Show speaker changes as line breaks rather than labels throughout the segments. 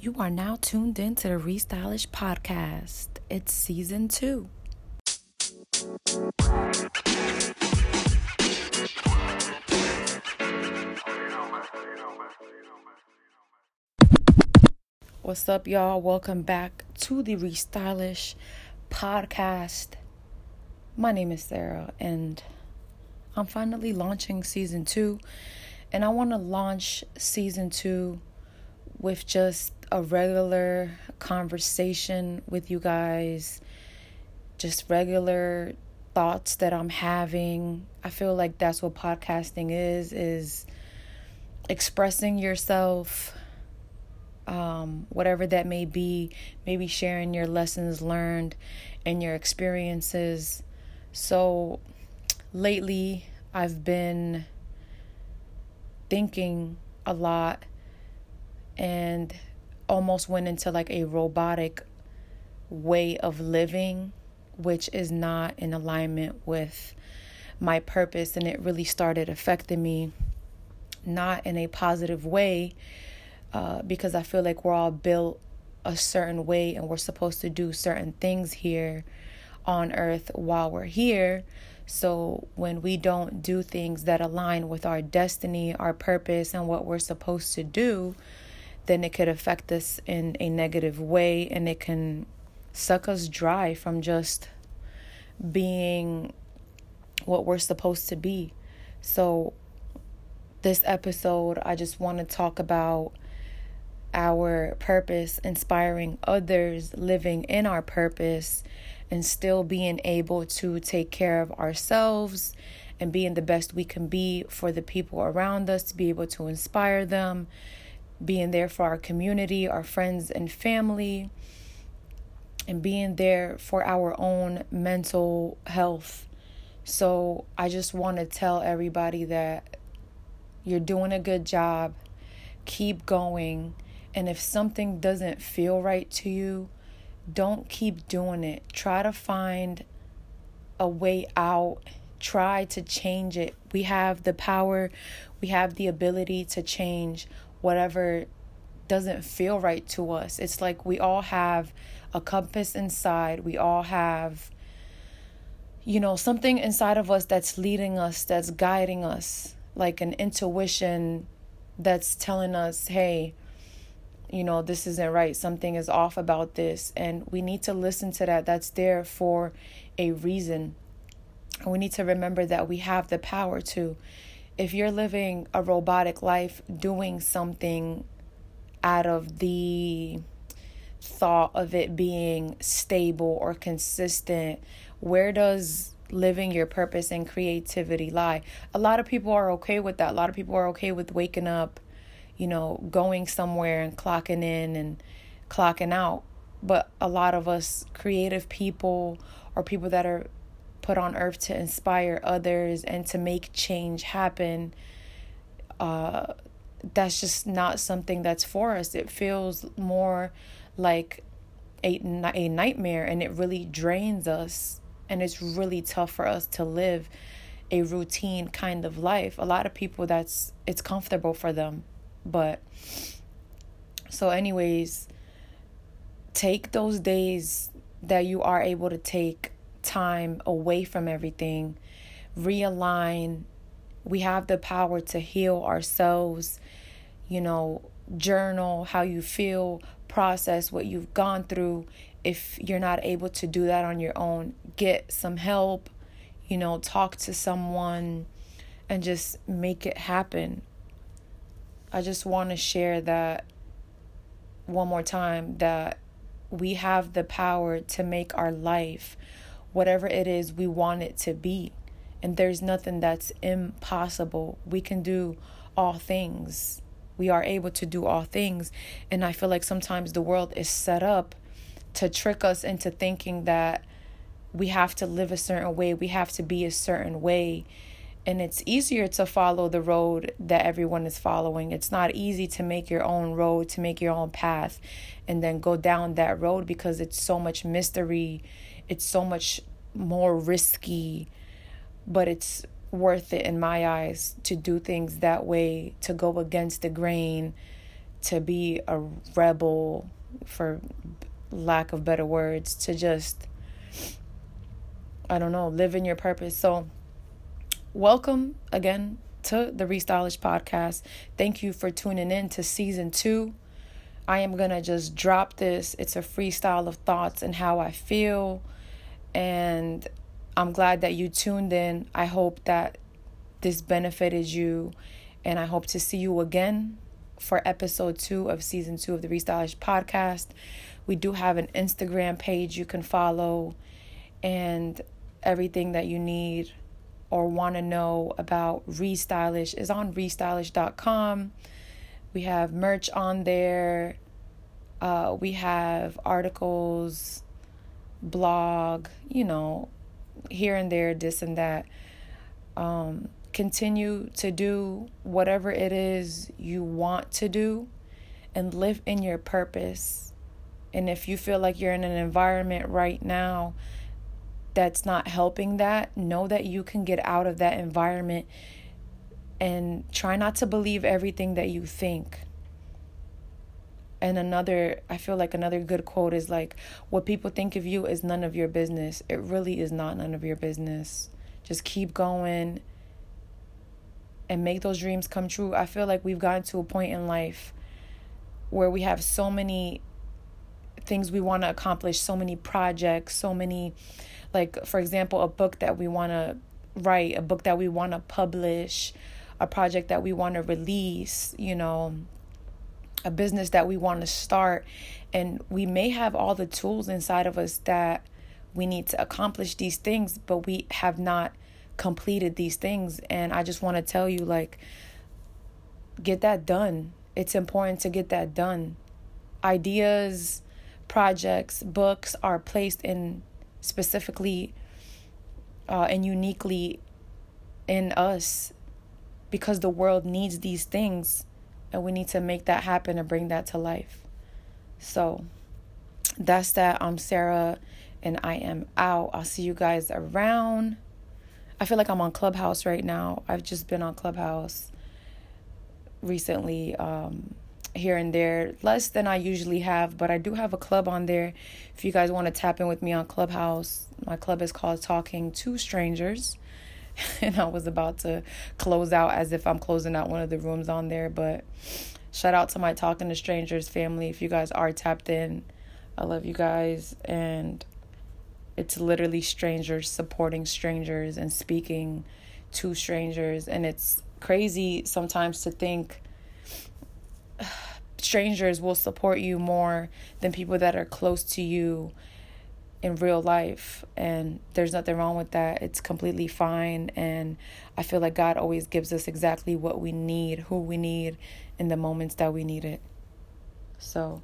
You are now tuned in to the Restylish Podcast. It's season two. What's up, y'all? Welcome back to the Restylish Podcast. My name is Sara, and I'm finally launching season two. And I want to launch season two with just a regular conversation with you guys, just regular thoughts that I'm having. I feel like that's what podcasting is is expressing yourself um, whatever that may be, maybe sharing your lessons learned and your experiences. So lately, I've been thinking a lot and almost went into like a robotic way of living, which is not in alignment with my purpose. And it really started affecting me, not in a positive way, uh, because I feel like we're all built a certain way and we're supposed to do certain things here on earth while we're here. So when we don't do things that align with our destiny, our purpose, and what we're supposed to do, then it could affect us in a negative way and it can suck us dry from just being what we're supposed to be. So, this episode, I just want to talk about our purpose, inspiring others, living in our purpose, and still being able to take care of ourselves and being the best we can be for the people around us, to be able to inspire them being there for our community, our friends and family, and being there for our own mental health. So I just want to tell everybody that you're doing a good job. Keep going. And if something doesn't feel right to you, don't keep doing it. Try to find a way out. Try to change it. We have the power, we have the ability to change whatever doesn't feel right to us. It's like we all have a compass inside. We all have you know something inside of us that's leading us, that's guiding us, like an intuition that's telling us, "Hey, you know, this isn't right. Something is off about this." And we need to listen to that. That's there for a reason. And we need to remember that we have the power to if you're living a robotic life doing something out of the thought of it being stable or consistent, where does living your purpose and creativity lie? A lot of people are okay with that. A lot of people are okay with waking up, you know, going somewhere and clocking in and clocking out. But a lot of us creative people or people that are put on earth to inspire others and to make change happen, uh, that's just not something that's for us. It feels more like a, a nightmare and it really drains us. And it's really tough for us to live a routine kind of life. A lot of people that's it's comfortable for them. But so anyways, take those days that you are able to take time away from everything, realign. We have the power to heal ourselves, you know, journal how you feel, process what you've gone through. If you're not able to do that on your own, get some help, you know, talk to someone and just make it happen. I just want to share that one more time that we have the power to make our life whatever it is we want it to be. And there's nothing that's impossible. We can do all things. We are able to do all things. And I feel like sometimes the world is set up to trick us into thinking that we have to live a certain way, we have to be a certain way. And it's easier to follow the road that everyone is following. It's not easy to make your own road, to make your own path, and then go down that road because it's so much mystery it's so much more risky, but it's worth it in my eyes to do things that way, to go against the grain, to be a rebel for lack of better words to just I don't know, live in your purpose. So welcome again to the Restylish podcast. Thank you for tuning in to season 2. I am going to just drop this. It's a freestyle of thoughts and how I feel and I'm glad that you tuned in. I hope that this benefited you and I hope to see you again for episode two of season two of the Restylish podcast. We do have an Instagram page you can follow, and everything that you need or want to know about Restylish is on restylish.com. We have merch on there. Uh, we have articles, blog, you know, here and there, this and that. Um, continue to do whatever it is you want to do and live in your purpose. And if you feel like you're in an environment right now that's not helping that, know that you can get out of that environment and try not to believe everything that you think. And another, I feel like another good quote is like, what people think of you is none of your business. It really is not none of your business. Just keep going and make those dreams come true. I feel like we've gotten to a point in life where we have so many things we want to accomplish, so many projects, so many, like, for example, a book that we want to write, a book that we want to publish, a project that we want to release, you know, a business that we want to start. And we may have all the tools inside of us that we need to accomplish these things, but we have not completed these things and I just want to tell you like get that done. It's important to get that done. Ideas, projects, books are placed in specifically uh, and uniquely in us because the world needs these things and we need to make that happen and bring that to life. So that's that. I'm Sara and I am out. I'll see you guys around. I feel like I'm on Clubhouse right now. I've just been on Clubhouse recently, um, here and there, less than I usually have, but I do have a club on there. If you guys want to tap in with me on Clubhouse, my club is called Talking to Strangers. and I was about to close out as if I'm closing out one of the rooms on there, but shout out to my Talking to Strangers family. If you guys are tapped in, I love you guys. And it's literally strangers supporting strangers and speaking to strangers. And it's crazy sometimes to think strangers will support you more than people that are close to you in real life and there's nothing wrong with that it's completely fine and i feel like god always gives us exactly what we need who we need in the moments that we need it so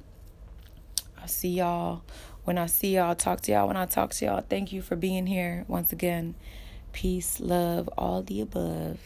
i'll see y'all when I see y'all, talk to y'all when I talk to y'all. Thank you for being here once again. Peace, love, all the above.